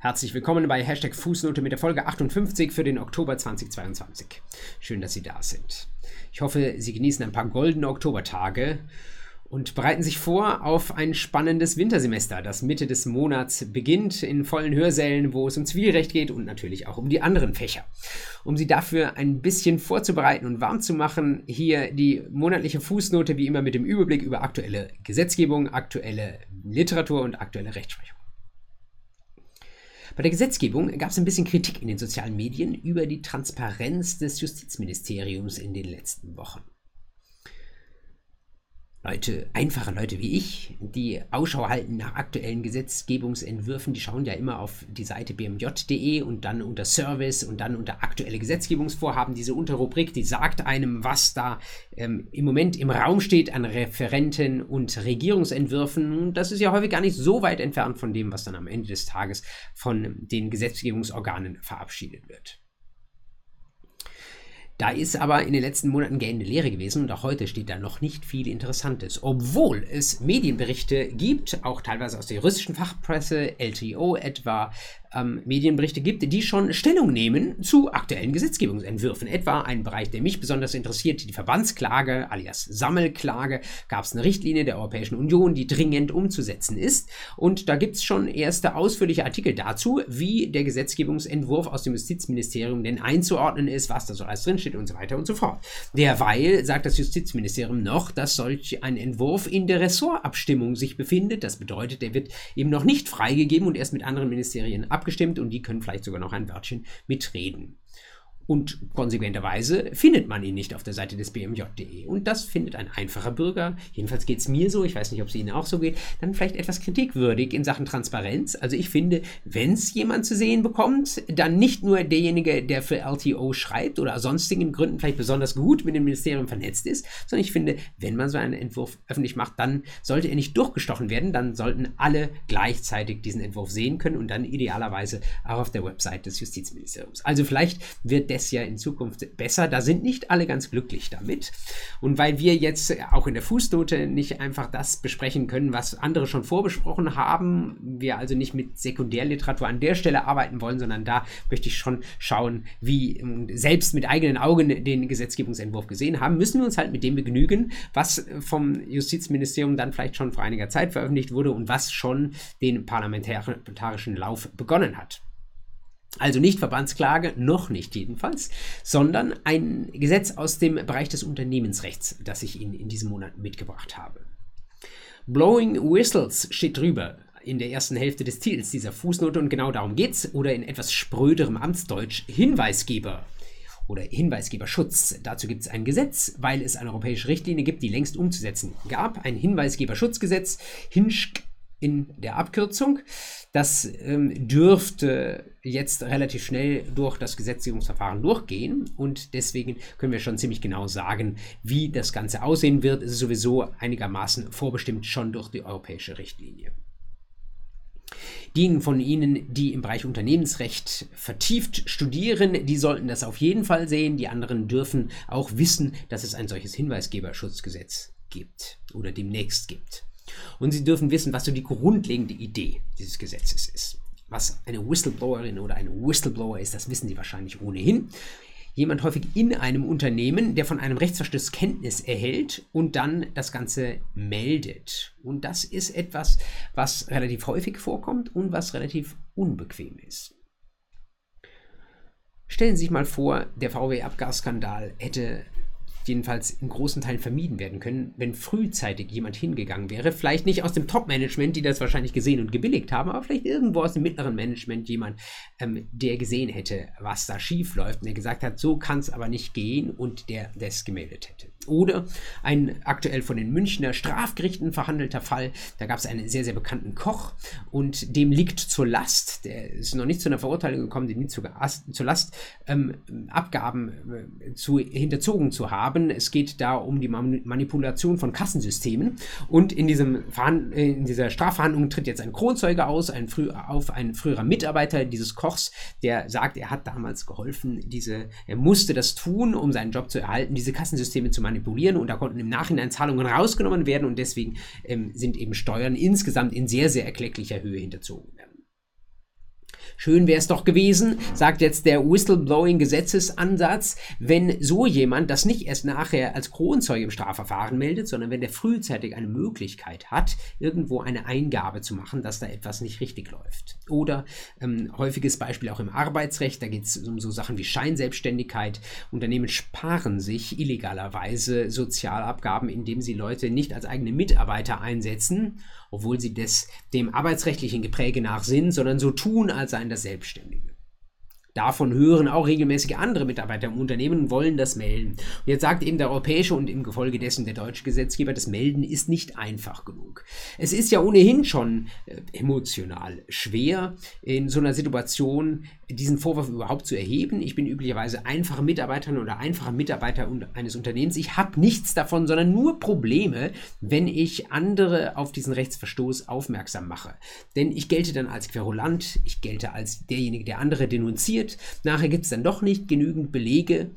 Herzlich willkommen bei Hashtag Fußnote mit der Folge 58 für den Oktober 2022. Schön, dass Sie da sind. Ich hoffe, Sie genießen ein paar goldene Oktobertage und bereiten sich vor auf ein spannendes Wintersemester, das Mitte des Monats beginnt in vollen Hörsälen, wo es um Zivilrecht geht und natürlich auch um die anderen Fächer. Um Sie dafür ein bisschen vorzubereiten und warm zu machen, hier die monatliche Fußnote wie immer mit dem Überblick über aktuelle Gesetzgebung, aktuelle Literatur und aktuelle Rechtsprechung. Bei der Gesetzgebung gab es ein bisschen Kritik in den sozialen Medien über die Transparenz des Justizministeriums in den letzten Wochen. Leute, einfache Leute wie ich, die Ausschau halten nach aktuellen Gesetzgebungsentwürfen, die schauen ja immer auf die Seite bmj.de und dann unter Service und dann unter aktuelle Gesetzgebungsvorhaben. Diese Unterrubrik, die sagt einem, was da ähm, im Moment im Raum steht an Referenten und Regierungsentwürfen. Das ist ja häufig gar nicht so weit entfernt von dem, was dann am Ende des Tages von den Gesetzgebungsorganen verabschiedet wird. Da ist aber in den letzten Monaten gähnende Leere gewesen und auch heute steht da noch nicht viel Interessantes. Obwohl es Medienberichte gibt, auch teilweise aus der juristischen Fachpresse, LTO etwa, ähm, Medienberichte gibt, die schon Stellung nehmen zu aktuellen Gesetzgebungsentwürfen. Etwa ein Bereich, der mich besonders interessiert, die Verbandsklage alias Sammelklage. Gab es eine Richtlinie der Europäischen Union, die dringend umzusetzen ist. Und da gibt es schon erste ausführliche Artikel dazu, wie der Gesetzgebungsentwurf aus dem Justizministerium denn einzuordnen ist, was da so alles drinsteht und so weiter und so fort. Derweil sagt das Justizministerium noch, dass solch ein Entwurf in der Ressortabstimmung sich befindet. Das bedeutet, der wird eben noch nicht freigegeben und erst mit anderen Ministerien abgestimmt abgestimmt und die können vielleicht sogar noch ein Wörtchen mitreden. Und konsequenterweise findet man ihn nicht auf der Seite des bmj.de. Und das findet ein einfacher Bürger, jedenfalls geht es mir so, ich weiß nicht, ob es Ihnen auch so geht, dann vielleicht etwas kritikwürdig in Sachen Transparenz. Also ich finde, wenn es jemand zu sehen bekommt, dann nicht nur derjenige, der für LTO schreibt oder aus sonstigen Gründen vielleicht besonders gut mit dem Ministerium vernetzt ist, sondern ich finde, wenn man so einen Entwurf öffentlich macht, dann sollte er nicht durchgestochen werden, dann sollten alle gleichzeitig diesen Entwurf sehen können und dann idealerweise auch auf der Website des Justizministeriums. Also vielleicht wird der es ja in Zukunft besser. Da sind nicht alle ganz glücklich damit. Und weil wir jetzt auch in der Fußnote nicht einfach das besprechen können, was andere schon vorbesprochen haben, wir also nicht mit Sekundärliteratur an der Stelle arbeiten wollen, sondern da möchte ich schon schauen, wie ähm, selbst mit eigenen Augen den Gesetzgebungsentwurf gesehen haben, müssen wir uns halt mit dem begnügen, was vom Justizministerium dann vielleicht schon vor einiger Zeit veröffentlicht wurde und was schon den parlamentarischen Lauf begonnen hat. Also nicht Verbandsklage, noch nicht jedenfalls, sondern ein Gesetz aus dem Bereich des Unternehmensrechts, das ich Ihnen in diesem Monat mitgebracht habe. Blowing Whistles steht drüber in der ersten Hälfte des Titels dieser Fußnote und genau darum geht's. Oder in etwas spröderem Amtsdeutsch Hinweisgeber oder Hinweisgeberschutz. Dazu gibt es ein Gesetz, weil es eine europäische Richtlinie gibt, die längst umzusetzen gab. Ein Hinweisgeberschutzgesetz, HINSCH in der Abkürzung. Das ähm, dürfte jetzt relativ schnell durch das Gesetzgebungsverfahren durchgehen und deswegen können wir schon ziemlich genau sagen, wie das Ganze aussehen wird. Es ist sowieso einigermaßen vorbestimmt schon durch die europäische Richtlinie. Diejenigen von Ihnen, die im Bereich Unternehmensrecht vertieft studieren, die sollten das auf jeden Fall sehen. Die anderen dürfen auch wissen, dass es ein solches Hinweisgeberschutzgesetz gibt oder demnächst gibt. Und Sie dürfen wissen, was so die grundlegende Idee dieses Gesetzes ist. Was eine Whistleblowerin oder ein Whistleblower ist, das wissen Sie wahrscheinlich ohnehin. Jemand häufig in einem Unternehmen, der von einem Rechtsverstoß Kenntnis erhält und dann das Ganze meldet. Und das ist etwas, was relativ häufig vorkommt und was relativ unbequem ist. Stellen Sie sich mal vor, der VW-Abgasskandal hätte jedenfalls in großen Teilen vermieden werden können, wenn frühzeitig jemand hingegangen wäre. Vielleicht nicht aus dem Top-Management, die das wahrscheinlich gesehen und gebilligt haben, aber vielleicht irgendwo aus dem mittleren Management jemand, ähm, der gesehen hätte, was da schief läuft und der gesagt hat, so kann es aber nicht gehen und der das gemeldet hätte. Oder ein aktuell von den Münchner Strafgerichten verhandelter Fall. Da gab es einen sehr, sehr bekannten Koch und dem liegt zur Last, der ist noch nicht zu einer Verurteilung gekommen, dem liegt zur, zur Last, ähm, Abgaben äh, zu, hinterzogen zu haben. Es geht da um die Manipulation von Kassensystemen. Und in, diesem äh, in dieser Strafverhandlung tritt jetzt ein Kronzeuge aus, ein auf, ein früherer Mitarbeiter dieses Kochs, der sagt, er hat damals geholfen, diese, er musste das tun, um seinen Job zu erhalten, diese Kassensysteme zu manipulieren. Und da konnten im Nachhinein Zahlungen rausgenommen werden. Und deswegen ähm, sind eben Steuern insgesamt in sehr, sehr erklecklicher Höhe hinterzogen. Schön wäre es doch gewesen, sagt jetzt der Whistleblowing-Gesetzesansatz, wenn so jemand das nicht erst nachher als Kronzeuge im Strafverfahren meldet, sondern wenn der frühzeitig eine Möglichkeit hat, irgendwo eine Eingabe zu machen, dass da etwas nicht richtig läuft. Oder ähm, häufiges Beispiel auch im Arbeitsrecht, da geht es um so Sachen wie Scheinselbstständigkeit. Unternehmen sparen sich illegalerweise Sozialabgaben, indem sie Leute nicht als eigene Mitarbeiter einsetzen, obwohl sie des dem arbeitsrechtlichen Gepräge nach sind, sondern so tun, als seien das Selbstständige. Davon hören auch regelmäßig andere Mitarbeiter im Unternehmen und wollen das melden. Und jetzt sagt eben der europäische und im Gefolge dessen der deutsche Gesetzgeber, das Melden ist nicht einfach genug. Es ist ja ohnehin schon äh, emotional schwer, in so einer Situation diesen Vorwurf überhaupt zu erheben. Ich bin üblicherweise einfacher Mitarbeiterin oder einfacher Mitarbeiter eines Unternehmens. Ich habe nichts davon, sondern nur Probleme, wenn ich andere auf diesen Rechtsverstoß aufmerksam mache. Denn ich gelte dann als Querulant, ich gelte als derjenige, der andere denunziert. Nachher gibt es dann doch nicht genügend Belege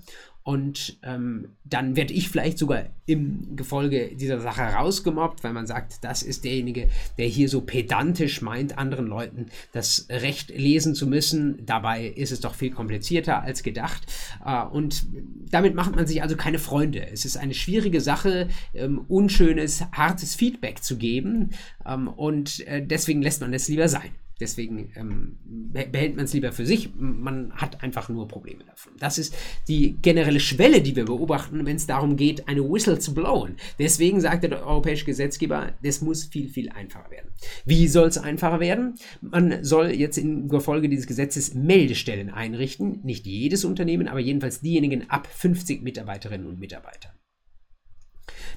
und ähm, dann werde ich vielleicht sogar im Gefolge dieser Sache rausgemobbt, weil man sagt, das ist derjenige, der hier so pedantisch meint, anderen Leuten das Recht lesen zu müssen. Dabei ist es doch viel komplizierter als gedacht. Äh, und damit macht man sich also keine Freunde. Es ist eine schwierige Sache, ähm, unschönes, hartes Feedback zu geben. Ähm, und äh, deswegen lässt man es lieber sein. Deswegen ähm, behält man es lieber für sich. Man hat einfach nur Probleme davon. Das ist die generelle Schwelle, die wir beobachten, wenn es darum geht, eine Whistle zu blowen. Deswegen sagt der europäische Gesetzgeber, das muss viel, viel einfacher werden. Wie soll es einfacher werden? Man soll jetzt in Folge dieses Gesetzes Meldestellen einrichten. Nicht jedes Unternehmen, aber jedenfalls diejenigen ab 50 Mitarbeiterinnen und Mitarbeitern.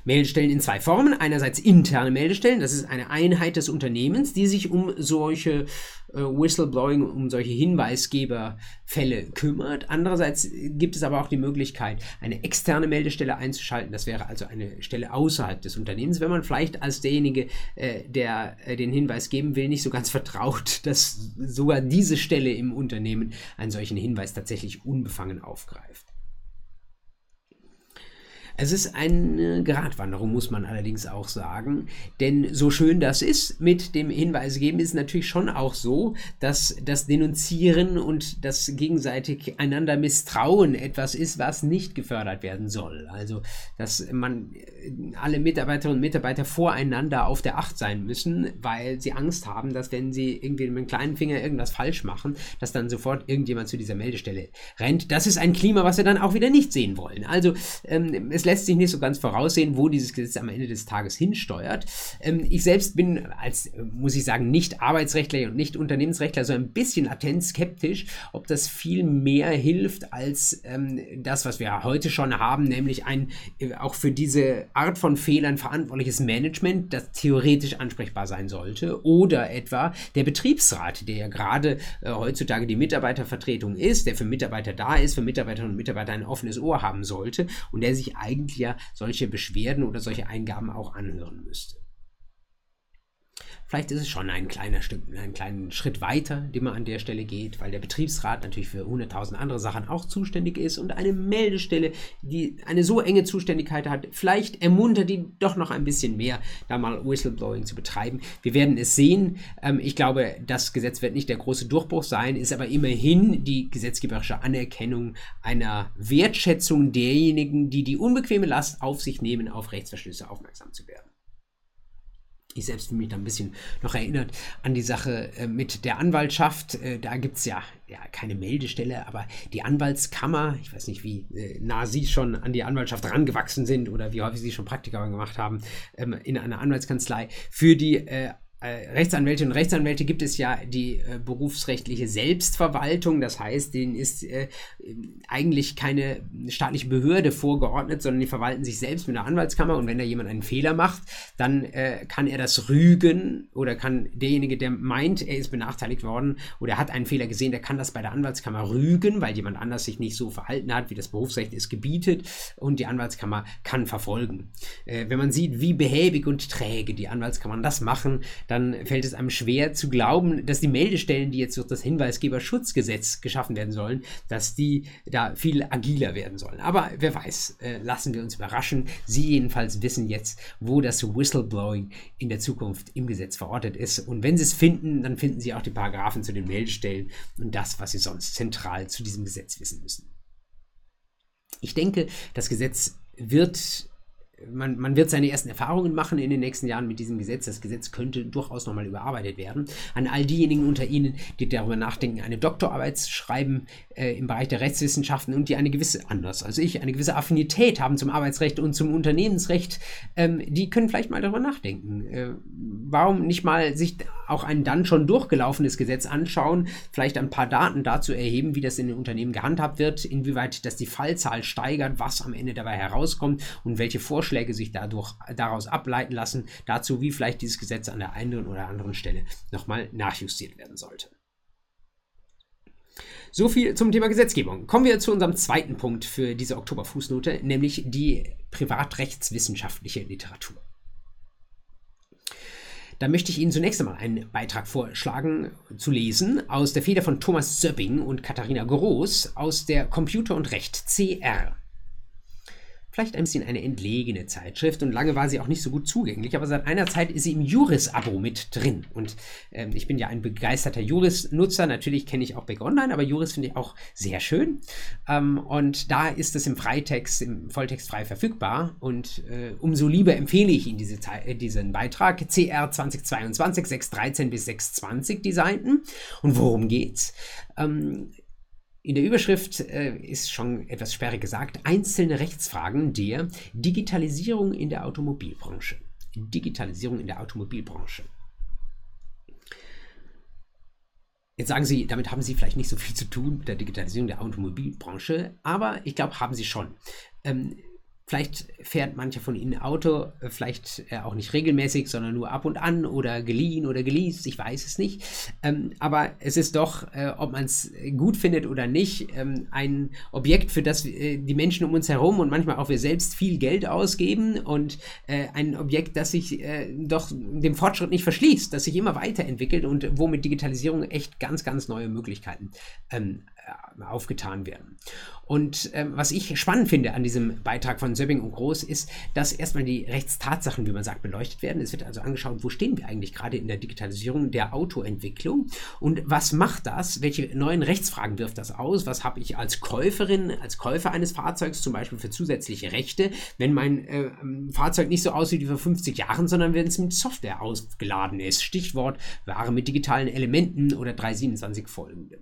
Meldestellen in zwei Formen. Einerseits interne Meldestellen, das ist eine Einheit des Unternehmens, die sich um solche äh, Whistleblowing, um solche Hinweisgeberfälle kümmert. Andererseits gibt es aber auch die Möglichkeit, eine externe Meldestelle einzuschalten. Das wäre also eine Stelle außerhalb des Unternehmens, wenn man vielleicht als derjenige, äh, der äh, den Hinweis geben will, nicht so ganz vertraut, dass sogar diese Stelle im Unternehmen einen solchen Hinweis tatsächlich unbefangen aufgreift. Es ist eine Gratwanderung, muss man allerdings auch sagen. Denn so schön das ist mit dem Hinweise geben, ist natürlich schon auch so, dass das Denunzieren und das gegenseitig einander Misstrauen etwas ist, was nicht gefördert werden soll. Also, dass man äh, alle Mitarbeiterinnen und Mitarbeiter voreinander auf der Acht sein müssen, weil sie Angst haben, dass wenn sie irgendwie mit dem kleinen Finger irgendwas falsch machen, dass dann sofort irgendjemand zu dieser Meldestelle rennt. Das ist ein Klima, was wir dann auch wieder nicht sehen wollen. Also, ähm, es lässt sich nicht so ganz voraussehen, wo dieses Gesetz am Ende des Tages hinsteuert. Ähm, ich selbst bin als, muss ich sagen, nicht Arbeitsrechtler und nicht Unternehmensrechtler so ein bisschen latent skeptisch, ob das viel mehr hilft als ähm, das, was wir heute schon haben, nämlich ein äh, auch für diese Art von Fehlern verantwortliches Management, das theoretisch ansprechbar sein sollte. Oder etwa der Betriebsrat, der ja gerade äh, heutzutage die Mitarbeitervertretung ist, der für Mitarbeiter da ist, für Mitarbeiterinnen und Mitarbeiter ein offenes Ohr haben sollte und der sich eigentlich ja solche Beschwerden oder solche Eingaben auch anhören müsste. Vielleicht ist es schon ein kleiner Stück, einen kleinen Schritt weiter, den man an der Stelle geht, weil der Betriebsrat natürlich für 100.000 andere Sachen auch zuständig ist und eine Meldestelle, die eine so enge Zuständigkeit hat, vielleicht ermuntert die doch noch ein bisschen mehr, da mal Whistleblowing zu betreiben. Wir werden es sehen. Ähm, ich glaube, das Gesetz wird nicht der große Durchbruch sein, ist aber immerhin die gesetzgeberische Anerkennung einer Wertschätzung derjenigen, die die unbequeme Last auf sich nehmen, auf Rechtsverschlüsse aufmerksam zu werden. Ich selbst bin mich da ein bisschen noch erinnert an die Sache äh, mit der Anwaltschaft. Äh, da gibt es ja, ja keine Meldestelle, aber die Anwaltskammer, ich weiß nicht, wie äh, nah Sie schon an die Anwaltschaft rangewachsen sind oder wie häufig Sie schon Praktika gemacht haben ähm, in einer Anwaltskanzlei, für die äh, Rechtsanwältinnen und Rechtsanwälte gibt es ja die äh, berufsrechtliche Selbstverwaltung. Das heißt, denen ist äh, eigentlich keine staatliche Behörde vorgeordnet, sondern die verwalten sich selbst mit einer Anwaltskammer. Und wenn da jemand einen Fehler macht, dann äh, kann er das rügen oder kann derjenige, der meint, er ist benachteiligt worden oder hat einen Fehler gesehen, der kann das bei der Anwaltskammer rügen, weil jemand anders sich nicht so verhalten hat, wie das Berufsrecht es gebietet. Und die Anwaltskammer kann verfolgen. Äh, wenn man sieht, wie behäbig und träge die Anwaltskammern das machen, dann dann fällt es einem schwer zu glauben, dass die Meldestellen, die jetzt durch das Hinweisgeberschutzgesetz geschaffen werden sollen, dass die da viel agiler werden sollen. Aber wer weiß, äh, lassen wir uns überraschen. Sie jedenfalls wissen jetzt, wo das Whistleblowing in der Zukunft im Gesetz verortet ist. Und wenn Sie es finden, dann finden Sie auch die Paragraphen zu den Meldestellen und das, was Sie sonst zentral zu diesem Gesetz wissen müssen. Ich denke, das Gesetz wird man, man, wird seine ersten Erfahrungen machen in den nächsten Jahren mit diesem Gesetz. Das Gesetz könnte durchaus nochmal überarbeitet werden. An all diejenigen unter Ihnen, die darüber nachdenken, eine Doktorarbeit zu schreiben äh, im Bereich der Rechtswissenschaften und die eine gewisse, anders als ich, eine gewisse Affinität haben zum Arbeitsrecht und zum Unternehmensrecht, ähm, die können vielleicht mal darüber nachdenken. Äh, warum nicht mal sich auch ein dann schon durchgelaufenes Gesetz anschauen, vielleicht ein paar Daten dazu erheben, wie das in den Unternehmen gehandhabt wird, inwieweit das die Fallzahl steigert, was am Ende dabei herauskommt und welche Vorschläge sich dadurch, daraus ableiten lassen, dazu, wie vielleicht dieses Gesetz an der einen oder anderen Stelle nochmal nachjustiert werden sollte. So viel zum Thema Gesetzgebung. Kommen wir zu unserem zweiten Punkt für diese Oktober-Fußnote, nämlich die privatrechtswissenschaftliche Literatur. Da möchte ich Ihnen zunächst einmal einen Beitrag vorschlagen zu lesen aus der Feder von Thomas Söpping und Katharina Groß aus der Computer und Recht CR vielleicht ein bisschen eine entlegene Zeitschrift und lange war sie auch nicht so gut zugänglich, aber seit einer Zeit ist sie im Juris-Abo mit drin. Und ähm, ich bin ja ein begeisterter Juris-Nutzer, natürlich kenne ich auch Back Online, aber Juris finde ich auch sehr schön. Ähm, und da ist es im Freitext, im Volltext frei verfügbar und äh, umso lieber empfehle ich Ihnen diese, äh, diesen Beitrag. CR 2022, 613 bis 620 die. Und worum geht's? Ähm, in der Überschrift äh, ist schon etwas sperrig gesagt, einzelne Rechtsfragen der Digitalisierung in der Automobilbranche. Digitalisierung in der Automobilbranche. Jetzt sagen Sie, damit haben Sie vielleicht nicht so viel zu tun mit der Digitalisierung der Automobilbranche, aber ich glaube, haben Sie schon. Ähm, Vielleicht fährt mancher von Ihnen Auto, äh, vielleicht äh, auch nicht regelmäßig, sondern nur ab und an oder geliehen oder geleast, ich weiß es nicht. Ähm, aber es ist doch, äh, ob man es gut findet oder nicht, ähm, ein Objekt, für das die Menschen um uns herum und manchmal auch wir selbst viel Geld ausgeben und ein Objekt, das sich doch dem Fortschritt nicht verschließt, das sich immer weiterentwickelt und wo mit Digitalisierung echt ganz, ganz neue Möglichkeiten ähm, aufgetan werden. Und ähm, was ich spannend finde an diesem Beitrag von Söbbing und Groß ist, dass erstmal die Rechtstatsachen, wie man sagt, beleuchtet werden. Es wird also angeschaut, wo stehen wir eigentlich gerade in der Digitalisierung der Autoentwicklung und was macht das? Welche neuen Rechtsfragen wirft das aus? Was habe ich als Käuferin, als Käufer eines Fahrzeugs zum Beispiel für zusätzliche Rechte, wenn mein äh, Fahrzeug nicht so aussieht wie vor 50 Jahren, sondern wenn es mit Software ausgeladen ist? Stichwort Ware mit digitalen Elementen oder 327 folgende.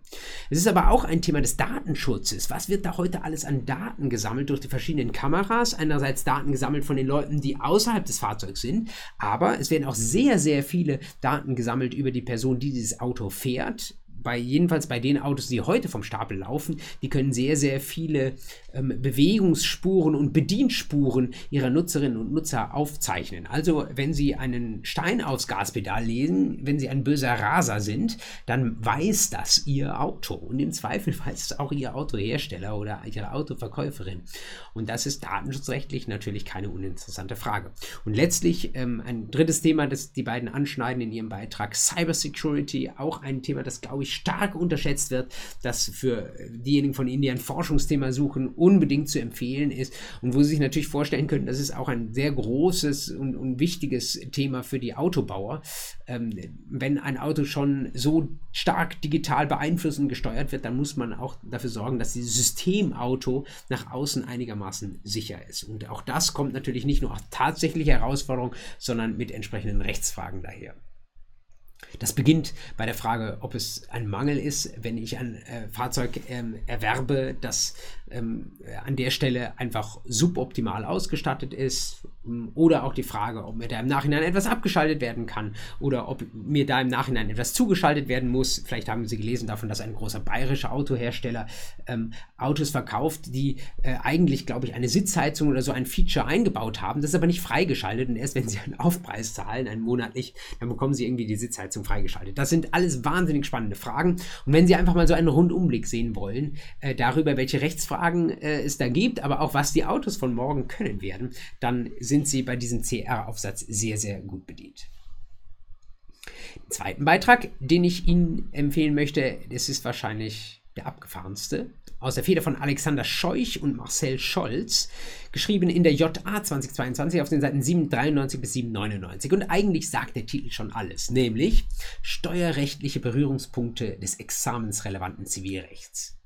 Es ist aber auch ein Thema des Datenschutzes. Was wird da heute alles an Daten gesammelt durch die verschiedenen Kameras. Einerseits Daten gesammelt von den Leuten, die außerhalb des Fahrzeugs sind, aber es werden auch sehr, sehr viele Daten gesammelt über die Person, die dieses Auto fährt bei jedenfalls bei den Autos, die heute vom Stapel laufen, die können sehr, sehr viele ähm, Bewegungsspuren und Bedienspuren ihrer Nutzerinnen und Nutzer aufzeichnen. Also, wenn Sie einen Stein aufs Gaspedal lesen, wenn Sie ein böser Raser sind, dann weiß das Ihr Auto. Und im Zweifel weiß es auch Ihr Autohersteller oder Ihre Autoverkäuferin. Und das ist datenschutzrechtlich natürlich keine uninteressante Frage. Und letztlich ähm, ein drittes Thema, das die beiden anschneiden in ihrem Beitrag, Cybersecurity, auch ein Thema, das, glaube ich, stark unterschätzt wird, das für diejenigen von Ihnen, die ein Forschungsthema suchen, unbedingt zu empfehlen ist und wo Sie sich natürlich vorstellen können, das ist auch ein sehr großes und, und wichtiges Thema für die Autobauer. Ähm, wenn ein Auto schon so stark digital beeinflusst und gesteuert wird, dann muss man auch dafür sorgen, dass dieses Systemauto nach außen einigermaßen sicher ist. Und auch das kommt natürlich nicht nur als tatsächliche Herausforderung, sondern mit entsprechenden Rechtsfragen daher. Das beginnt bei der Frage, ob es ein Mangel ist, wenn ich ein äh, Fahrzeug ähm, erwerbe, das ähm, an der Stelle einfach suboptimal ausgestattet ist. Oder auch die Frage, ob mir da im Nachhinein etwas abgeschaltet werden kann oder ob mir da im Nachhinein etwas zugeschaltet werden muss. Vielleicht haben Sie gelesen davon, dass ein großer bayerischer Autohersteller ähm, Autos verkauft, die äh, eigentlich, glaube ich, eine Sitzheizung oder so ein Feature eingebaut haben. Das ist aber nicht freigeschaltet und erst wenn Sie einen Aufpreis zahlen, einen monatlich, dann bekommen Sie irgendwie die Sitzheizung freigeschaltet. Das sind alles wahnsinnig spannende Fragen. Und wenn Sie einfach mal so einen Rundumblick sehen wollen, äh, darüber, welche Rechtsfragen Fragen äh, es da gibt, aber auch was die Autos von morgen können werden, dann sind sie bei diesem CR-Aufsatz sehr, sehr gut bedient. Den zweiten Beitrag, den ich Ihnen empfehlen möchte, das ist wahrscheinlich der abgefahrenste. Aus der Feder von Alexander Scheuch und Marcel Scholz, geschrieben in der JA 2022 auf den Seiten 793 bis 799. Und eigentlich sagt der Titel schon alles, nämlich Steuerrechtliche Berührungspunkte des examensrelevanten Zivilrechts.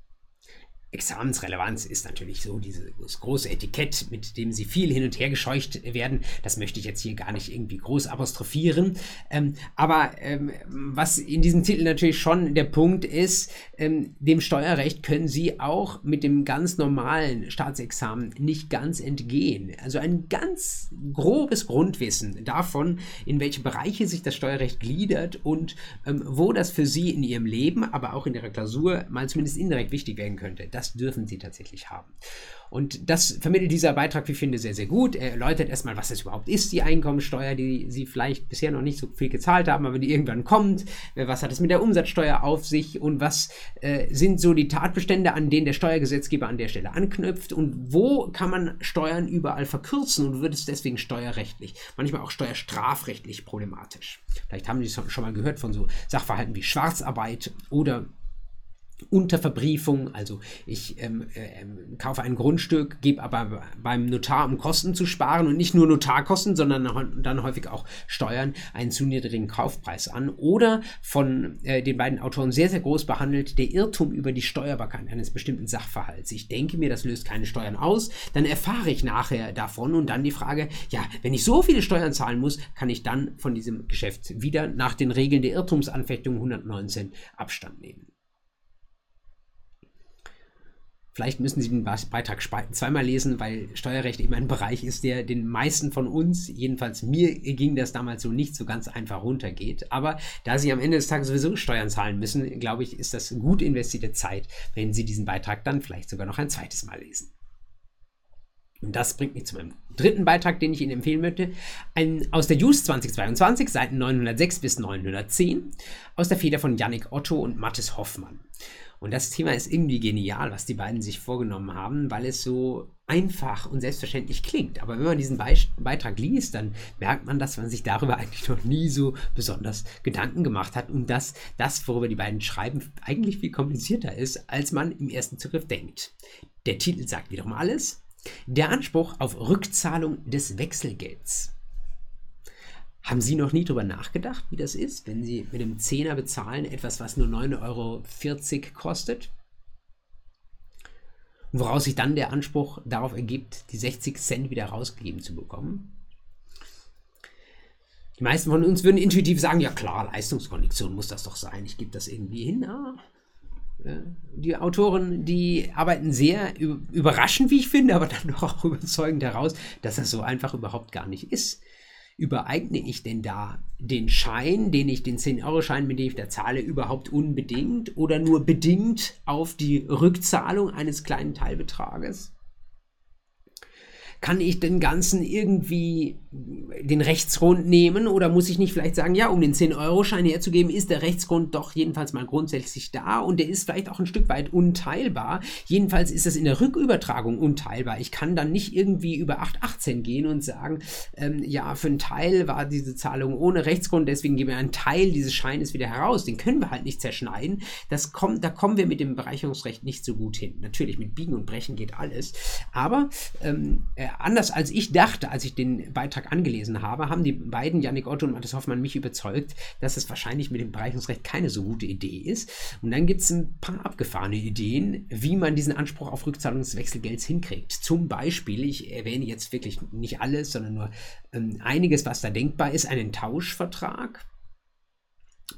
Examensrelevanz ist natürlich so dieses große Etikett, mit dem sie viel hin und her gescheucht werden. Das möchte ich jetzt hier gar nicht irgendwie groß apostrophieren. Ähm, aber ähm, was in diesem Titel natürlich schon der Punkt ist, ähm, dem Steuerrecht können Sie auch mit dem ganz normalen Staatsexamen nicht ganz entgehen. Also ein ganz grobes Grundwissen davon, in welche Bereiche sich das Steuerrecht gliedert und ähm, wo das für Sie in Ihrem Leben, aber auch in Ihrer Klausur mal zumindest indirekt wichtig werden könnte das dürfen sie tatsächlich haben. Und das vermittelt dieser Beitrag, wie ich finde, sehr, sehr gut. Er erläutert erstmal, was es überhaupt ist, die Einkommensteuer, die Sie vielleicht bisher noch nicht so viel gezahlt haben, aber die irgendwann kommt. Äh, was hat es mit der Umsatzsteuer auf sich und was äh, sind so die Tatbestände, an denen der Steuergesetzgeber an der Stelle anknüpft und wo kann man Steuern überall verkürzen und wird es deswegen steuerrechtlich, manchmal auch steuerstrafrechtlich problematisch. Vielleicht haben Sie schon mal gehört von so Sachverhalten wie Schwarzarbeit oder Unterverbriefung, also ich ähm, äh, kaufe ein Grundstück, gebe aber beim Notar, um Kosten zu sparen und nicht nur Notarkosten, sondern dann häufig auch Steuern, einen zu niedrigen Kaufpreis an. Oder von äh, den beiden Autoren sehr, sehr groß behandelt, der Irrtum über die Steuerbarkeit eines bestimmten Sachverhalts. Ich denke mir, das löst keine Steuern aus, dann erfahre ich nachher davon und dann die Frage, ja, wenn ich so viele Steuern zahlen muss, kann ich dann von diesem Geschäft wieder nach den Regeln der Irrtumsanfechtung 119 Abstand nehmen. Vielleicht müssen Sie den Beitrag zweimal lesen, weil Steuerrecht eben ein Bereich ist, der den meisten von uns, jedenfalls mir ging das damals so nicht so ganz einfach runtergeht. Aber da Sie am Ende des Tages sowieso Steuern zahlen müssen, glaube ich, ist das gut investierte Zeit, wenn Sie diesen Beitrag dann vielleicht sogar noch ein zweites Mal lesen. Und das bringt mich zu meinem dritten Beitrag, den ich Ihnen empfehlen möchte. Ein, aus der JUS 2022, Seiten 906 bis 910, aus der Feder von Yannick Otto und Mathis Hoffmann. Und das Thema ist irgendwie genial, was die beiden sich vorgenommen haben, weil es so einfach und selbstverständlich klingt. Aber wenn man diesen Be Beitrag liest, dann merkt man, dass man sich darüber eigentlich noch nie so besonders Gedanken gemacht hat und dass das, worüber die beiden schreiben, eigentlich viel komplizierter ist, als man im ersten Zugriff denkt. Der Titel sagt wiederum alles. Der Anspruch auf Rückzahlung des Wechselgelds. Haben Sie noch nie darüber nachgedacht, wie das ist, wenn Sie mit einem Zehner bezahlen, etwas, was nur 9,40 Euro kostet? Und woraus sich dann der Anspruch darauf ergibt, die 60 Cent wieder rausgegeben zu bekommen? Die meisten von uns würden intuitiv sagen, ja klar, Leistungskondition muss das doch sein, ich gebe das irgendwie hin. Ja. Die Autoren, die arbeiten sehr überraschend, wie ich finde, aber dann doch auch überzeugend heraus, dass das so einfach überhaupt gar nicht ist übereigne ich denn da den Schein, den ich, den 10-Euro-Schein, mit dem ich da zahle, überhaupt unbedingt oder nur bedingt auf die Rückzahlung eines kleinen Teilbetrages? Kann ich den Ganzen irgendwie den Rechtsgrund nehmen oder muss ich nicht vielleicht sagen, ja, um den 10-Euro-Schein herzugeben, ist der Rechtsgrund doch jedenfalls mal grundsätzlich da und der ist vielleicht auch ein Stück weit unteilbar. Jedenfalls ist das in der Rückübertragung unteilbar. Ich kann dann nicht irgendwie über 8,18 gehen und sagen, ähm, ja, für einen Teil war diese Zahlung ohne Rechtsgrund, deswegen geben wir einen Teil dieses Scheines wieder heraus. Den können wir halt nicht zerschneiden. Das kommt, da kommen wir mit dem Bereicherungsrecht nicht so gut hin. Natürlich, mit Biegen und Brechen geht alles. Aber ähm, äh, anders als ich dachte, als ich den Beitrag angelesen habe, haben die beiden, Yannick Otto und Matthias Hoffmann, mich überzeugt, dass es wahrscheinlich mit dem Bereichungsrecht keine so gute Idee ist. Und dann gibt es ein paar abgefahrene Ideen, wie man diesen Anspruch auf Rückzahlung des Wechselgelds hinkriegt. Zum Beispiel, ich erwähne jetzt wirklich nicht alles, sondern nur ähm, einiges, was da denkbar ist, einen Tauschvertrag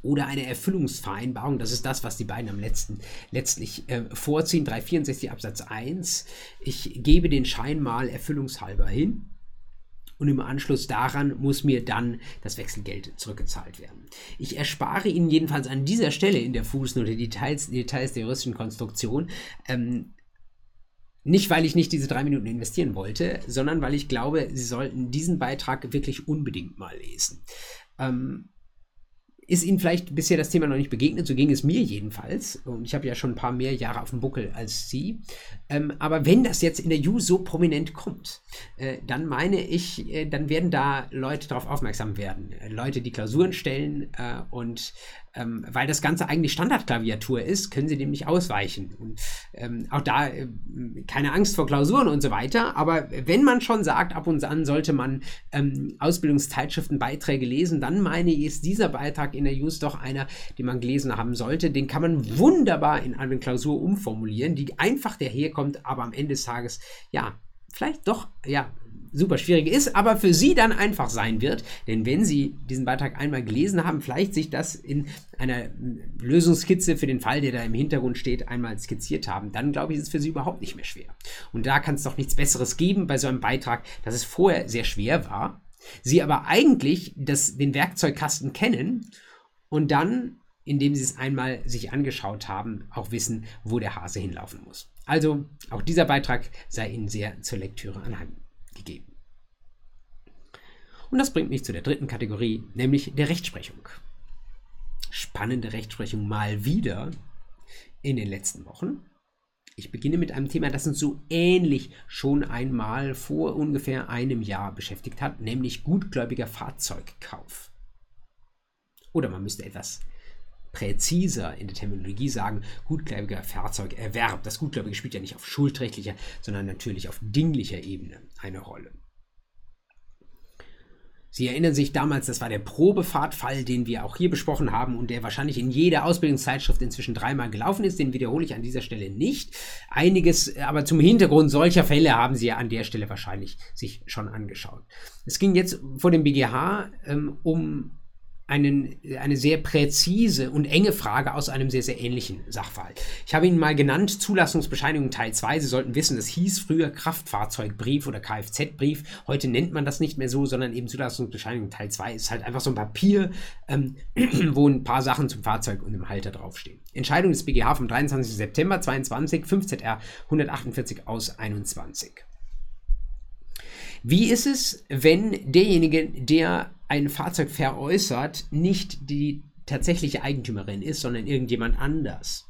oder eine Erfüllungsvereinbarung. Das ist das, was die beiden am letzten letztlich äh, vorziehen. 364 Absatz 1. Ich gebe den Schein mal erfüllungshalber hin und im Anschluss daran muss mir dann das Wechselgeld zurückgezahlt werden. Ich erspare Ihnen jedenfalls an dieser Stelle in der Fußnote Details, Details der juristischen Konstruktion. Ähm, nicht, weil ich nicht diese drei Minuten investieren wollte, sondern weil ich glaube, Sie sollten diesen Beitrag wirklich unbedingt mal lesen. Ähm, ist Ihnen vielleicht bisher das Thema noch nicht begegnet, so ging es mir jedenfalls. Und ich habe ja schon ein paar mehr Jahre auf dem Buckel als Sie. Ähm, aber wenn das jetzt in der EU so prominent kommt, äh, dann meine ich, äh, dann werden da Leute darauf aufmerksam werden. Äh, Leute, die Klausuren stellen äh, und ähm, weil das Ganze eigentlich Standardklaviatur ist, können sie dem nicht ausweichen. Und ähm, auch da äh, keine Angst vor Klausuren und so weiter. Aber wenn man schon sagt, ab und an sollte man ähm, Ausbildungszeitschriften, Beiträge lesen, dann meine ich, ist dieser Beitrag in der Use doch einer, den man gelesen haben sollte. Den kann man wunderbar in eine Klausur umformulieren, die einfach daherkommt, aber am Ende des Tages, ja, vielleicht doch, ja, super schwierig ist, aber für Sie dann einfach sein wird. Denn wenn Sie diesen Beitrag einmal gelesen haben, vielleicht sich das in einer Lösungskizze für den Fall, der da im Hintergrund steht, einmal skizziert haben, dann glaube ich, ist es für Sie überhaupt nicht mehr schwer. Und da kann es doch nichts Besseres geben bei so einem Beitrag, dass es vorher sehr schwer war, Sie aber eigentlich das, den Werkzeugkasten kennen und dann indem sie es einmal sich angeschaut haben, auch wissen, wo der Hase hinlaufen muss. Also auch dieser Beitrag sei Ihnen sehr zur Lektüre anhand gegeben. Und das bringt mich zu der dritten Kategorie, nämlich der Rechtsprechung. Spannende Rechtsprechung mal wieder in den letzten Wochen. Ich beginne mit einem Thema, das uns so ähnlich schon einmal vor ungefähr einem Jahr beschäftigt hat, nämlich gutgläubiger Fahrzeugkauf. Oder man müsste etwas präziser in der Terminologie sagen, gutgläubiger Fahrzeugerwerb. Das Gutgläubige spielt ja nicht auf schuldrechtlicher, sondern natürlich auf dinglicher Ebene eine Rolle. Sie erinnern sich damals, das war der Probefahrtfall, den wir auch hier besprochen haben und der wahrscheinlich in jeder Ausbildungszeitschrift inzwischen dreimal gelaufen ist. Den wiederhole ich an dieser Stelle nicht. Einiges, aber zum Hintergrund solcher Fälle haben Sie ja an der Stelle wahrscheinlich sich schon angeschaut. Es ging jetzt vor dem BGH ähm, um einen, eine sehr präzise und enge Frage aus einem sehr, sehr ähnlichen Sachverhalt. Ich habe ihn mal genannt, Zulassungsbescheinigung Teil 2. Sie sollten wissen, das hieß früher Kraftfahrzeugbrief oder Kfz-Brief. Heute nennt man das nicht mehr so, sondern eben Zulassungsbescheinigung Teil 2 ist halt einfach so ein Papier, ähm, wo ein paar Sachen zum Fahrzeug und dem Halter draufstehen. Entscheidung des BGH vom 23. September 22, 5ZR 148 aus 21. Wie ist es, wenn derjenige, der ein Fahrzeug veräußert, nicht die tatsächliche Eigentümerin ist, sondern irgendjemand anders?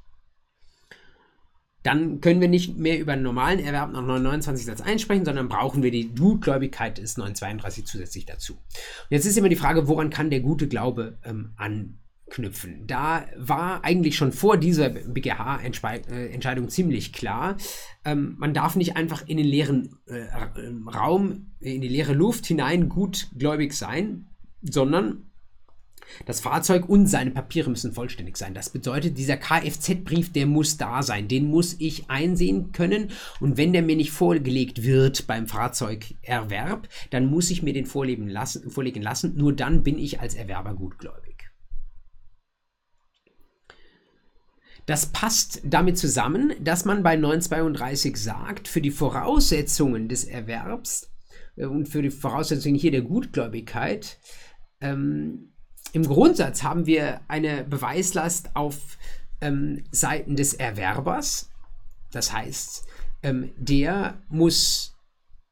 Dann können wir nicht mehr über einen normalen Erwerb nach 929 Satz einsprechen, sondern brauchen wir die Gutgläubigkeit des 932 zusätzlich dazu. Und jetzt ist immer die Frage, woran kann der gute Glaube ähm, an knüpfen. Da war eigentlich schon vor dieser BGH-Entscheidung äh, ziemlich klar, ähm, man darf nicht einfach in den leeren äh, Raum, in die leere Luft hinein gutgläubig sein, sondern das Fahrzeug und seine Papiere müssen vollständig sein. Das bedeutet, dieser Kfz-Brief, der muss da sein. Den muss ich einsehen können. Und wenn der mir nicht vorgelegt wird beim Fahrzeugerwerb, dann muss ich mir den vorlegen lassen. Vorlegen lassen. Nur dann bin ich als Erwerber gutgläubig. Das passt damit zusammen, dass man bei 932 sagt, für die Voraussetzungen des Erwerbs äh, und für die Voraussetzungen hier der Gutgläubigkeit, ähm, im Grundsatz haben wir eine Beweislast auf ähm, Seiten des Erwerbers. Das heißt, ähm, der muss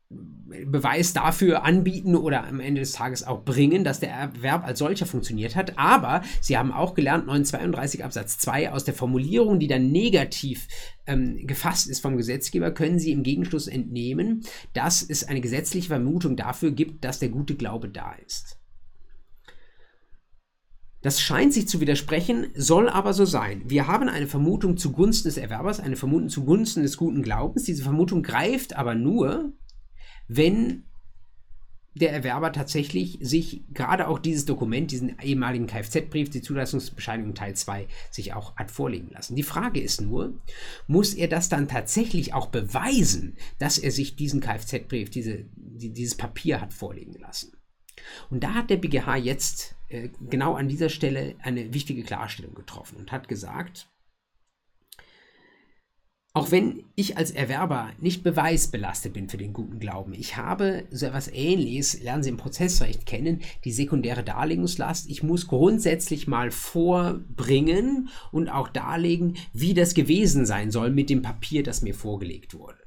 Beweis dafür anbieten oder am Ende des Tages auch bringen, dass der Erwerb als solcher funktioniert hat. Aber Sie haben auch gelernt, 932 Absatz 2 aus der Formulierung, die dann negativ ähm, gefasst ist vom Gesetzgeber, können Sie im Gegenschluss entnehmen, dass es eine gesetzliche Vermutung dafür gibt, dass der gute Glaube da ist. Das scheint sich zu widersprechen, soll aber so sein. Wir haben eine Vermutung zugunsten des Erwerbers, eine Vermutung zugunsten des guten Glaubens. Diese Vermutung greift aber nur, wenn der Erwerber tatsächlich sich gerade auch dieses Dokument, diesen ehemaligen Kfz-Brief, die Zulassungsbescheinigung Teil 2, sich auch hat vorlegen lassen. Die Frage ist nur, muss er das dann tatsächlich auch beweisen, dass er sich diesen Kfz-Brief, diese, die, dieses Papier hat vorlegen lassen? Und da hat der BGH jetzt äh, genau an dieser Stelle eine wichtige Klarstellung getroffen und hat gesagt, auch wenn ich als Erwerber nicht beweisbelastet bin für den guten Glauben, ich habe so etwas Ähnliches, lernen Sie im Prozessrecht kennen, die sekundäre Darlegungslast. Ich muss grundsätzlich mal vorbringen und auch darlegen, wie das gewesen sein soll mit dem Papier, das mir vorgelegt wurde.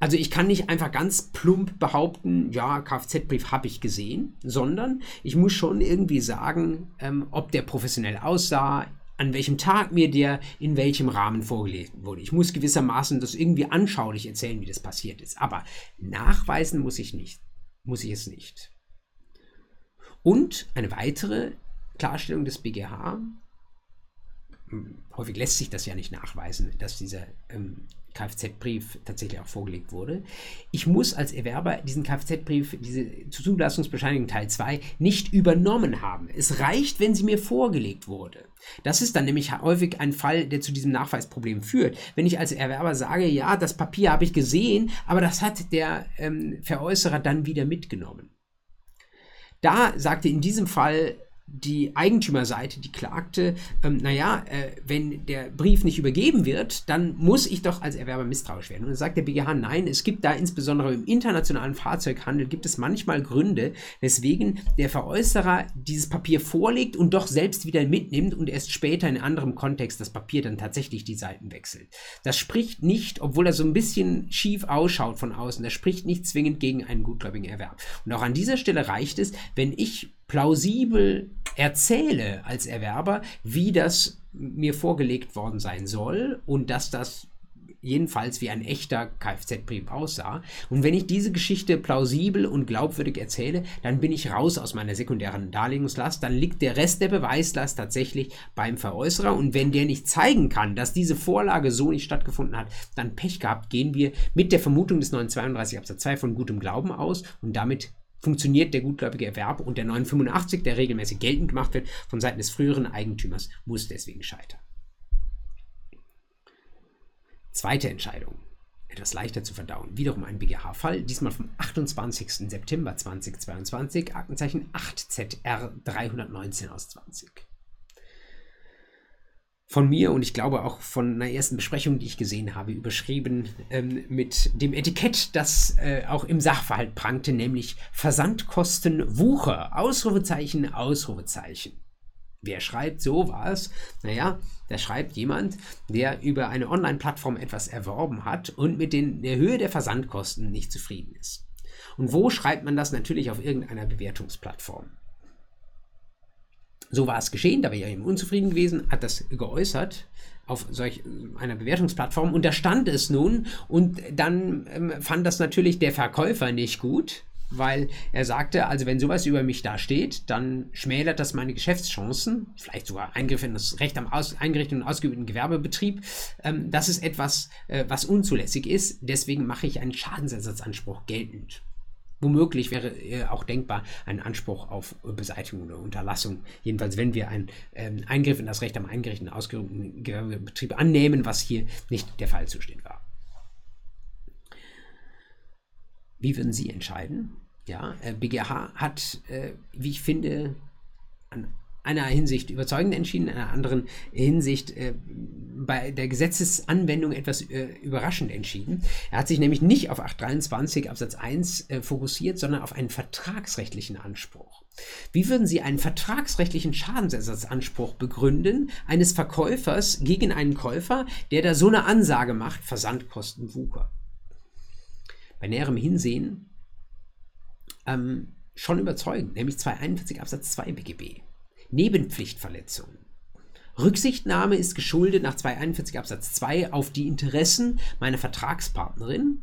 Also ich kann nicht einfach ganz plump behaupten, ja, Kfz-Brief habe ich gesehen, sondern ich muss schon irgendwie sagen, ähm, ob der professionell aussah, an welchem Tag mir der in welchem Rahmen vorgelegt wurde. Ich muss gewissermaßen das irgendwie anschaulich erzählen, wie das passiert ist. Aber nachweisen muss ich nicht. Muss ich es nicht. Und eine weitere Klarstellung des BGH, häufig lässt sich das ja nicht nachweisen, dass dieser ähm, Kfz-Brief tatsächlich auch vorgelegt wurde. Ich muss als Erwerber diesen Kfz-Brief, diese Zulassungsbescheinigung Teil 2, nicht übernommen haben. Es reicht, wenn sie mir vorgelegt wurde. Das ist dann nämlich häufig ein Fall, der zu diesem Nachweisproblem führt. Wenn ich als Erwerber sage, ja, das Papier habe ich gesehen, aber das hat der ähm, Veräußerer dann wieder mitgenommen. Da sagte in diesem Fall die Eigentümerseite, die klagte, ähm, naja, äh, wenn der Brief nicht übergeben wird, dann muss ich doch als Erwerber misstrauisch werden. Und dann sagt der BGH, nein, es gibt da insbesondere im internationalen Fahrzeughandel, gibt es manchmal Gründe, weswegen der Veräußerer dieses Papier vorlegt und doch selbst wieder mitnimmt und erst später in anderem Kontext das Papier dann tatsächlich die Seiten wechselt. Das spricht nicht, obwohl er so ein bisschen schief ausschaut von außen, das spricht nicht zwingend gegen einen gutgläubigen Erwerb. Und auch an dieser Stelle reicht es, wenn ich plausibel erzähle als Erwerber, wie das mir vorgelegt worden sein soll und dass das jedenfalls wie ein echter Kfz-Brief aussah. Und wenn ich diese Geschichte plausibel und glaubwürdig erzähle, dann bin ich raus aus meiner sekundären Darlegungslast. Dann liegt der Rest der Beweislast tatsächlich beim Veräußerer. Und wenn der nicht zeigen kann, dass diese Vorlage so nicht stattgefunden hat, dann Pech gehabt, gehen wir mit der Vermutung des 932 Absatz 2 von gutem Glauben aus und damit funktioniert der gutgläubige Erwerb und der 985, der regelmäßig geltend gemacht wird von Seiten des früheren Eigentümers, muss deswegen scheitern. Zweite Entscheidung, etwas leichter zu verdauen, wiederum ein BGH-Fall, diesmal vom 28. September 2022, Aktenzeichen 8ZR 319 aus 20 von mir und ich glaube auch von einer ersten Besprechung, die ich gesehen habe, überschrieben ähm, mit dem Etikett, das äh, auch im Sachverhalt prangte, nämlich Versandkosten Wucher, Ausrufezeichen, Ausrufezeichen. Wer schreibt sowas? Naja, da schreibt jemand, der über eine Online-Plattform etwas erworben hat und mit den, der Höhe der Versandkosten nicht zufrieden ist. Und wo schreibt man das? Natürlich auf irgendeiner Bewertungsplattform. So war es geschehen, da war er eben unzufrieden gewesen, hat das geäußert auf solch einer Bewertungsplattform und da stand es nun und dann ähm, fand das natürlich der Verkäufer nicht gut, weil er sagte, also wenn sowas über mich da steht, dann schmälert das meine Geschäftschancen, vielleicht sogar Eingriff in das Recht am aus, eingerichteten und ausgeübten Gewerbebetrieb. Ähm, das ist etwas, äh, was unzulässig ist, deswegen mache ich einen Schadensersatzanspruch geltend. Womöglich wäre äh, auch denkbar ein Anspruch auf Beseitigung oder Unterlassung. Jedenfalls, wenn wir einen ähm, Eingriff in das Recht am eingerichteten, ausgeübten Gewerbebetrieb annehmen, was hier nicht der Fall zustehen war. Wie würden Sie entscheiden? Ja, äh, BGH hat, äh, wie ich finde, an einer Hinsicht überzeugend entschieden, in einer anderen Hinsicht äh, bei der Gesetzesanwendung etwas äh, überraschend entschieden. Er hat sich nämlich nicht auf 823 Absatz 1 äh, fokussiert, sondern auf einen vertragsrechtlichen Anspruch. Wie würden Sie einen vertragsrechtlichen Schadensersatzanspruch begründen eines Verkäufers gegen einen Käufer, der da so eine Ansage macht, Versandkosten Wucher? Bei näherem Hinsehen ähm, schon überzeugend, nämlich 241 Absatz 2 BGB. Nebenpflichtverletzung. Rücksichtnahme ist geschuldet nach 241 Absatz 2 auf die Interessen meiner Vertragspartnerin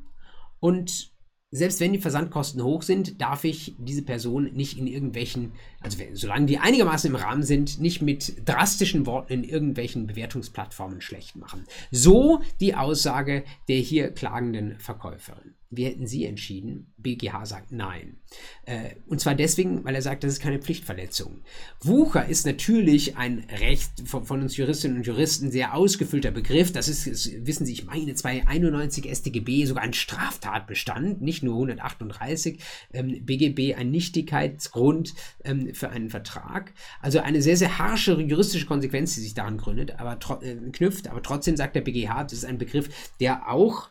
und selbst wenn die Versandkosten hoch sind, darf ich diese Person nicht in irgendwelchen, also solange die einigermaßen im Rahmen sind, nicht mit drastischen Worten in irgendwelchen Bewertungsplattformen schlecht machen. So die Aussage der hier klagenden Verkäuferin. Wie hätten Sie entschieden? BGH sagt nein. Äh, und zwar deswegen, weil er sagt, das ist keine Pflichtverletzung. Wucher ist natürlich ein Recht von, von uns Juristinnen und Juristen sehr ausgefüllter Begriff. Das ist, das wissen Sie, ich meine 291 StGB sogar ein Straftatbestand, nicht nur 138 ähm, BGB ein Nichtigkeitsgrund ähm, für einen Vertrag. Also eine sehr, sehr harsche juristische Konsequenz, die sich daran gründet, aber äh, knüpft. Aber trotzdem sagt der BGH, das ist ein Begriff, der auch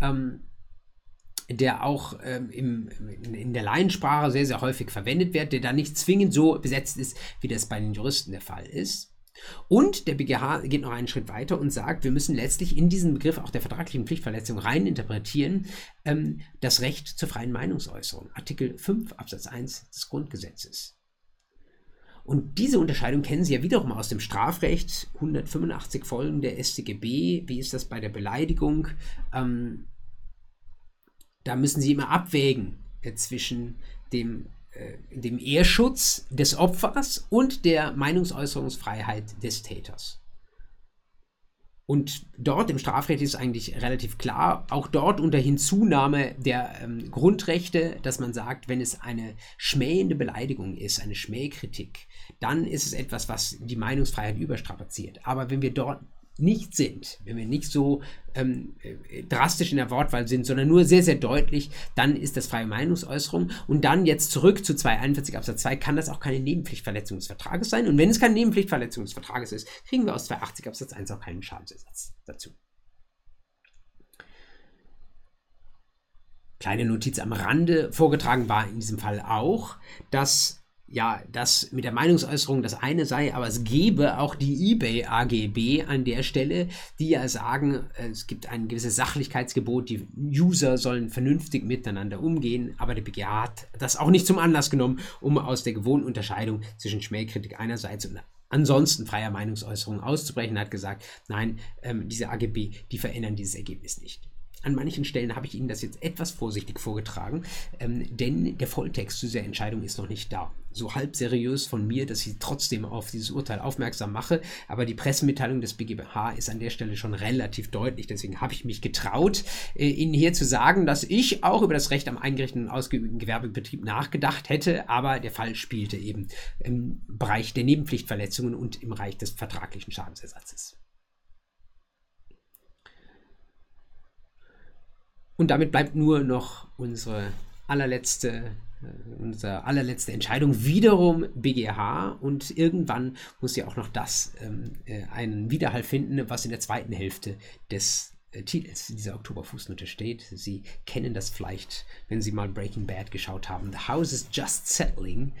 ähm, der auch ähm, im, in, der Laiensprache sehr, sehr häufig verwendet wird, der da nicht zwingend so besetzt ist, wie das bei den Juristen der Fall ist. Und der BGH geht noch einen Schritt weiter und sagt, wir müssen letztlich in diesen Begriff auch der vertraglichen Pflichtverletzung rein interpretieren, ähm, das Recht zur freien Meinungsäußerung, Artikel 5 Absatz 1 des Grundgesetzes. Und diese Unterscheidung kennen Sie ja wiederum aus dem Strafrecht, 185 Folgen der StGB. Wie ist das bei der Beleidigung? Ähm, da müssen Sie immer abwägen äh, zwischen dem äh, dem Ehrschutz des Opfers und der Meinungsäußerungsfreiheit des Täters. Und dort im Strafrecht ist eigentlich relativ klar, auch dort unter Hinzunahme der ähm, Grundrechte, dass man sagt, wenn es eine schmähende Beleidigung ist, eine Schmähkritik, dann ist es etwas, was die Meinungsfreiheit überstrapaziert. Aber wenn wir dort nicht sind, wenn wir nicht so ähm, äh, drastisch in der Wortwahl sind, sondern nur sehr, sehr deutlich, dann ist das freie Meinungsäußerung. Und dann jetzt zurück zu 241 Absatz 2 kann das auch keine Nebenpflichtverletzung des Vertrages sein. Und wenn es keine Nebenpflichtverletzung des Vertrages ist, kriegen wir aus 280 Absatz 1 auch keinen Schadensersatz dazu. Kleine Notiz am Rande vorgetragen war in diesem Fall auch, dass ja, das mit der Meinungsäußerung das eine sei, aber es gebe auch die eBay AGB an der Stelle, die ja sagen, es gibt ein gewisses Sachlichkeitsgebot, die User sollen vernünftig miteinander umgehen, aber der BGA hat das auch nicht zum Anlass genommen, um aus der gewohnten Unterscheidung zwischen Schmähkritik einerseits und ansonsten freier Meinungsäußerung auszubrechen, hat gesagt, nein, ähm, diese AGB, die verändern dieses Ergebnis nicht. An manchen Stellen habe ich Ihnen das jetzt etwas vorsichtig vorgetragen, ähm, denn der Volltext zu dieser Entscheidung ist noch nicht da. So halb seriös von mir, dass ich trotzdem auf dieses Urteil aufmerksam mache, aber die Pressemitteilung des BGBH ist an der Stelle schon relativ deutlich. Deswegen habe ich mich getraut, äh, Ihnen hier zu sagen, dass ich auch über das Recht am eingerichteten und ausgeübten Gewerbebetrieb nachgedacht hätte, aber der Fall spielte eben im Bereich der Nebenpflichtverletzungen und im Bereich des vertraglichen Schadensersatzes. Und damit bleibt nur noch unsere allerletzte, unsere allerletzte Entscheidung wiederum BGH und irgendwann muss ja auch noch das ähm, äh, einen Widerhall finden, was in der zweiten Hälfte des äh, Titels dieser Oktoberfußnote steht. Sie kennen das vielleicht, wenn Sie mal Breaking Bad geschaut haben. The house is just settling.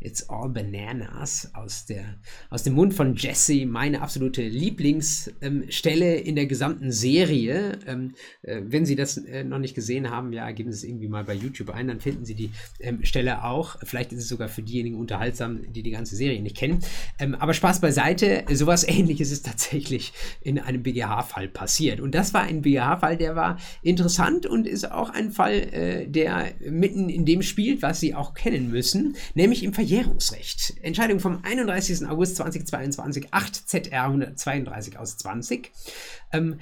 It's All Bananas aus, der, aus dem Mund von Jesse, meine absolute Lieblingsstelle ähm, in der gesamten Serie. Ähm, äh, wenn Sie das äh, noch nicht gesehen haben, ja, geben Sie es irgendwie mal bei YouTube ein, dann finden Sie die ähm, Stelle auch. Vielleicht ist es sogar für diejenigen unterhaltsam, die die ganze Serie nicht kennen. Ähm, aber Spaß beiseite, sowas ähnliches ist tatsächlich in einem BGH-Fall passiert. Und das war ein BGH-Fall, der war interessant und ist auch ein Fall, äh, der mitten in dem spielt, was Sie auch kennen müssen, nämlich im Verhältnis Verjährungsrecht. Entscheidung vom 31. August 2022, 8 ZR 132 aus 20. Ähm,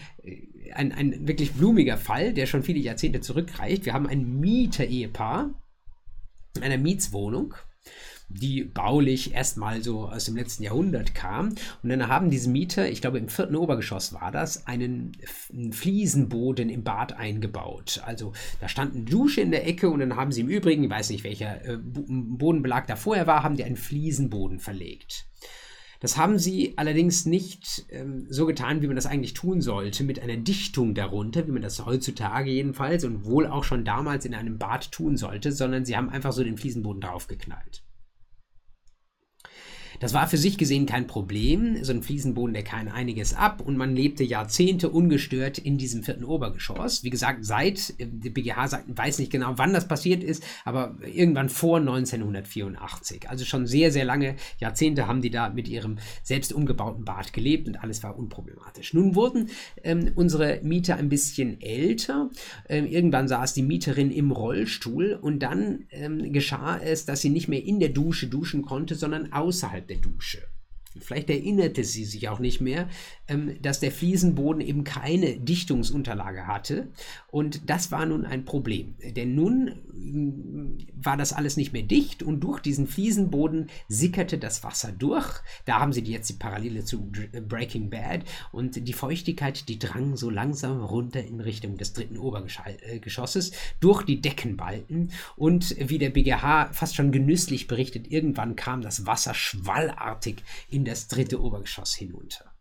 ein, ein wirklich blumiger Fall, der schon viele Jahrzehnte zurückreicht. Wir haben ein Mieter-Ehepaar in einer Mietswohnung die baulich erstmal so aus dem letzten Jahrhundert kam. Und dann haben diese Mieter, ich glaube im vierten Obergeschoss war das, einen, einen Fliesenboden im Bad eingebaut. Also da stand eine Dusche in der Ecke und dann haben sie im Übrigen, ich weiß nicht welcher äh, Bodenbelag da vorher war, haben die einen Fliesenboden verlegt. Das haben sie allerdings nicht ähm, so getan, wie man das eigentlich tun sollte, mit einer Dichtung darunter, wie man das heutzutage jedenfalls und wohl auch schon damals in einem Bad tun sollte, sondern sie haben einfach so den Fliesenboden draufgeknallt. Das war für sich gesehen kein Problem. So ein Fliesenboden, der kann einiges ab und man lebte Jahrzehnte ungestört in diesem vierten Obergeschoss. Wie gesagt, seit, äh, der BGH sagt, weiß nicht genau, wann das passiert ist, aber irgendwann vor 1984. Also schon sehr, sehr lange Jahrzehnte haben die da mit ihrem selbst umgebauten Bad gelebt und alles war unproblematisch. Nun wurden ähm, unsere Mieter ein bisschen älter. Ähm, irgendwann saß die Mieterin im Rollstuhl und dann ähm, geschah es, dass sie nicht mehr in der Dusche duschen konnte, sondern außerhalb der Dusche. Vielleicht erinnerte sie sich auch nicht mehr, dass der Fliesenboden eben keine Dichtungsunterlage hatte. Und das war nun ein Problem. Denn nun ähm, war das alles nicht mehr dicht und durch diesen Fliesenboden sickerte das Wasser durch. Da haben sie jetzt die Parallele zu Breaking Bad. Und die Feuchtigkeit, die drang so langsam runter in Richtung des dritten Obergeschosses durch die Deckenbalken. Und wie der BGH fast schon genüsslich berichtet, irgendwann kam das Wasser schwallartig in das dritte Obergeschoss hinunter.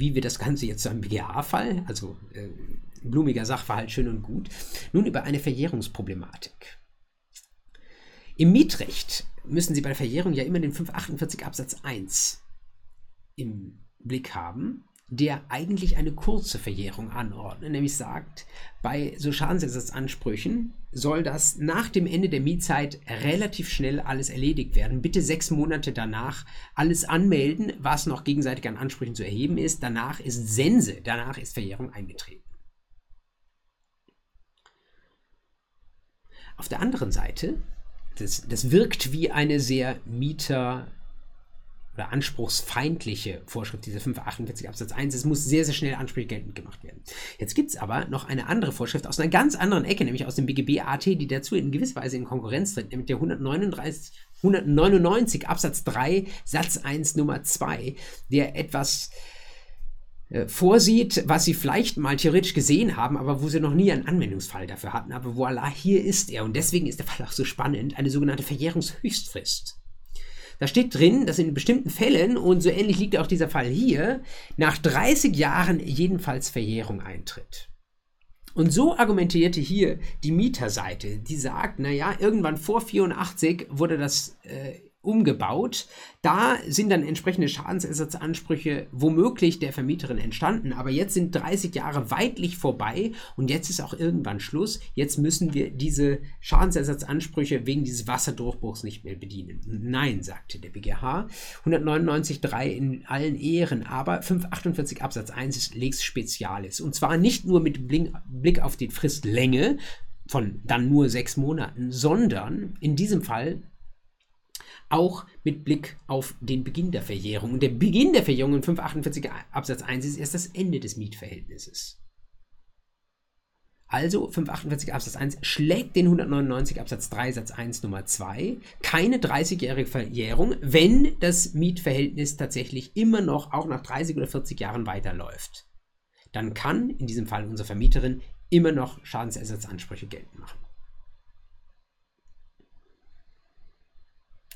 Wie wir das Ganze jetzt zu einem BGH-Fall, also äh, blumiger Sachverhalt, schön und gut, nun über eine Verjährungsproblematik. Im Mietrecht müssen Sie bei der Verjährung ja immer den 548 Absatz 1 im Blick haben, der eigentlich eine kurze Verjährung anordnet, nämlich sagt, bei so Schadensersatzansprüchen soll das nach dem Ende der Mietzeit relativ schnell alles erledigt werden. Bitte sechs Monate danach alles anmelden, was noch gegenseitig an Ansprüchen zu erheben ist. Danach ist Sense, danach ist Verjährung eingetreten. Auf der anderen Seite, das, das wirkt wie eine sehr Mieter- oder anspruchsfeindliche Vorschrift, diese 548 Absatz 1. Es muss sehr, sehr schnell Ansprüche geltend gemacht werden. Jetzt gibt es aber noch eine andere Vorschrift aus einer ganz anderen Ecke, nämlich aus dem BGB AT, die dazu in gewisser Weise in Konkurrenz tritt, nämlich der 139, 199 Absatz 3 Satz 1 Nummer 2, der etwas äh, vorsieht, was sie vielleicht mal theoretisch gesehen haben, aber wo sie noch nie einen Anwendungsfall dafür hatten. Aber voilà, hier ist er. Und deswegen ist der Fall auch so spannend, eine sogenannte Verjährungshöchstfrist. Da steht drin, dass in bestimmten Fällen, und so ähnlich liegt auch dieser Fall hier, nach 30 Jahren jedenfalls Verjährung eintritt. Und so argumentierte hier die Mieterseite, die sagt, naja, irgendwann vor 84 wurde das äh, umgebaut. Da sind dann entsprechende Schadensersatzansprüche womöglich der Vermieterin entstanden, aber jetzt sind 30 Jahre weitlich vorbei und jetzt ist auch irgendwann Schluss. Jetzt müssen wir diese Schadensersatzansprüche wegen dieses Wasserdurchbruchs nicht mehr bedienen. Nein, sagte der BGH. 199.3 in allen Ehren, aber 548 Absatz 1 ist Lex Spezialis. Und zwar nicht nur mit Blick auf die Fristlänge, von dann nur sechs Monaten, sondern in diesem Fall auch mit Blick auf den Beginn der Verjährung. Und der Beginn der Verjährung in 548 Absatz 1 ist erst das Ende des Mietverhältnisses. Also 548 Absatz 1 schlägt den 199 Absatz 3 Satz 1 Nummer 2 keine 30-jährige Verjährung, wenn das Mietverhältnis tatsächlich immer noch auch nach 30 oder 40 Jahren weiterläuft. Dann kann in diesem Fall unsere Vermieterin immer noch Schadensersatzansprüche geltend machen.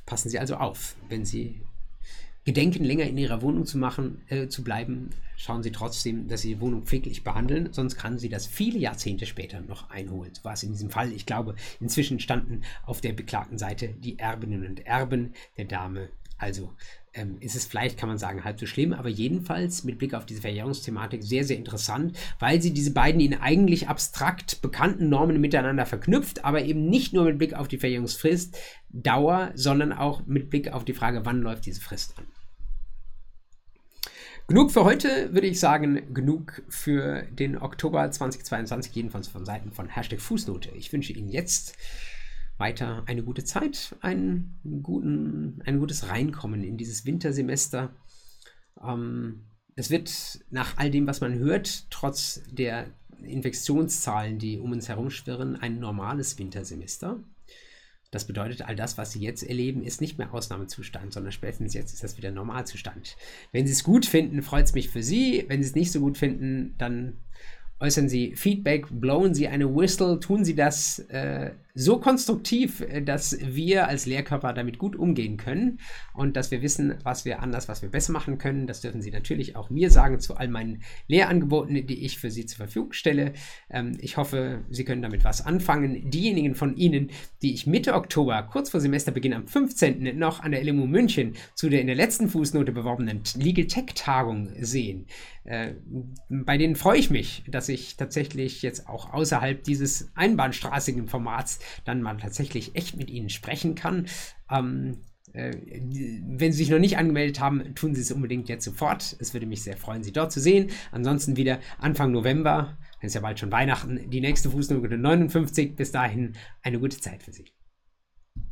Passen Sie also auf, wenn Sie gedenken, länger in Ihrer Wohnung zu machen, äh, zu bleiben, schauen Sie trotzdem, dass Sie die Wohnung pfleglich behandeln, sonst kann Sie das viele Jahrzehnte später noch einholen. So war es in diesem Fall. Ich glaube, inzwischen standen auf der beklagten Seite die Erbinnen und Erben der Dame. Also ähm, ist es vielleicht, kann man sagen, halb so schlimm, aber jedenfalls mit Blick auf diese Verjährungsthematik sehr, sehr interessant, weil sie diese beiden in eigentlich abstrakt bekannten Normen miteinander verknüpft, aber eben nicht nur mit Blick auf die Verjährungsfrist, Dauer, sondern auch mit Blick auf die Frage, wann läuft diese Frist an. Genug für heute, würde ich sagen, genug für den Oktober 2022, jedenfalls von Seiten von Hashtag Fußnote. Ich wünsche Ihnen jetzt weiter eine gute Zeit, einen guten, ein gutes Reinkommen in dieses Wintersemester. Ähm, es wird nach all dem, was man hört, trotz der Infektionszahlen, die um uns herum schwirren, ein normales Wintersemester. Das bedeutet, all das, was Sie jetzt erleben, ist nicht mehr Ausnahmezustand, sondern spätestens jetzt ist das wieder Normalzustand. Wenn Sie es gut finden, freut es mich für Sie. Wenn Sie es nicht so gut finden, dann äußern Sie Feedback, blowen Sie eine Whistle, tun Sie das äh, so konstruktiv, äh, dass wir als Lehrkörper damit gut umgehen können und dass wir wissen, was wir anders, was wir besser machen können. Das dürfen Sie natürlich auch mir sagen zu all meinen Lehrangeboten, die ich für Sie zur Verfügung stelle. Ähm, ich hoffe, Sie können damit was anfangen. Diejenigen von Ihnen, die ich Mitte Oktober, kurz vor Semesterbeginn am 15. noch an der LMU München zu der in der letzten Fußnote beworbenen Legal Tech Tagung sehen, äh, bei denen freue ich mich, dass ich tatsächlich jetzt auch außerhalb dieses einbahnstraßigen Formats dann mal tatsächlich echt mit ihnen sprechen kann. Ähm, äh, wenn Sie sich noch nicht angemeldet haben, tun Sie es unbedingt jetzt sofort. Es würde mich sehr freuen, Sie dort zu sehen. Ansonsten wieder Anfang November, dann ist ja bald schon Weihnachten, die nächste Fußnote 59. Bis dahin eine gute Zeit für Sie.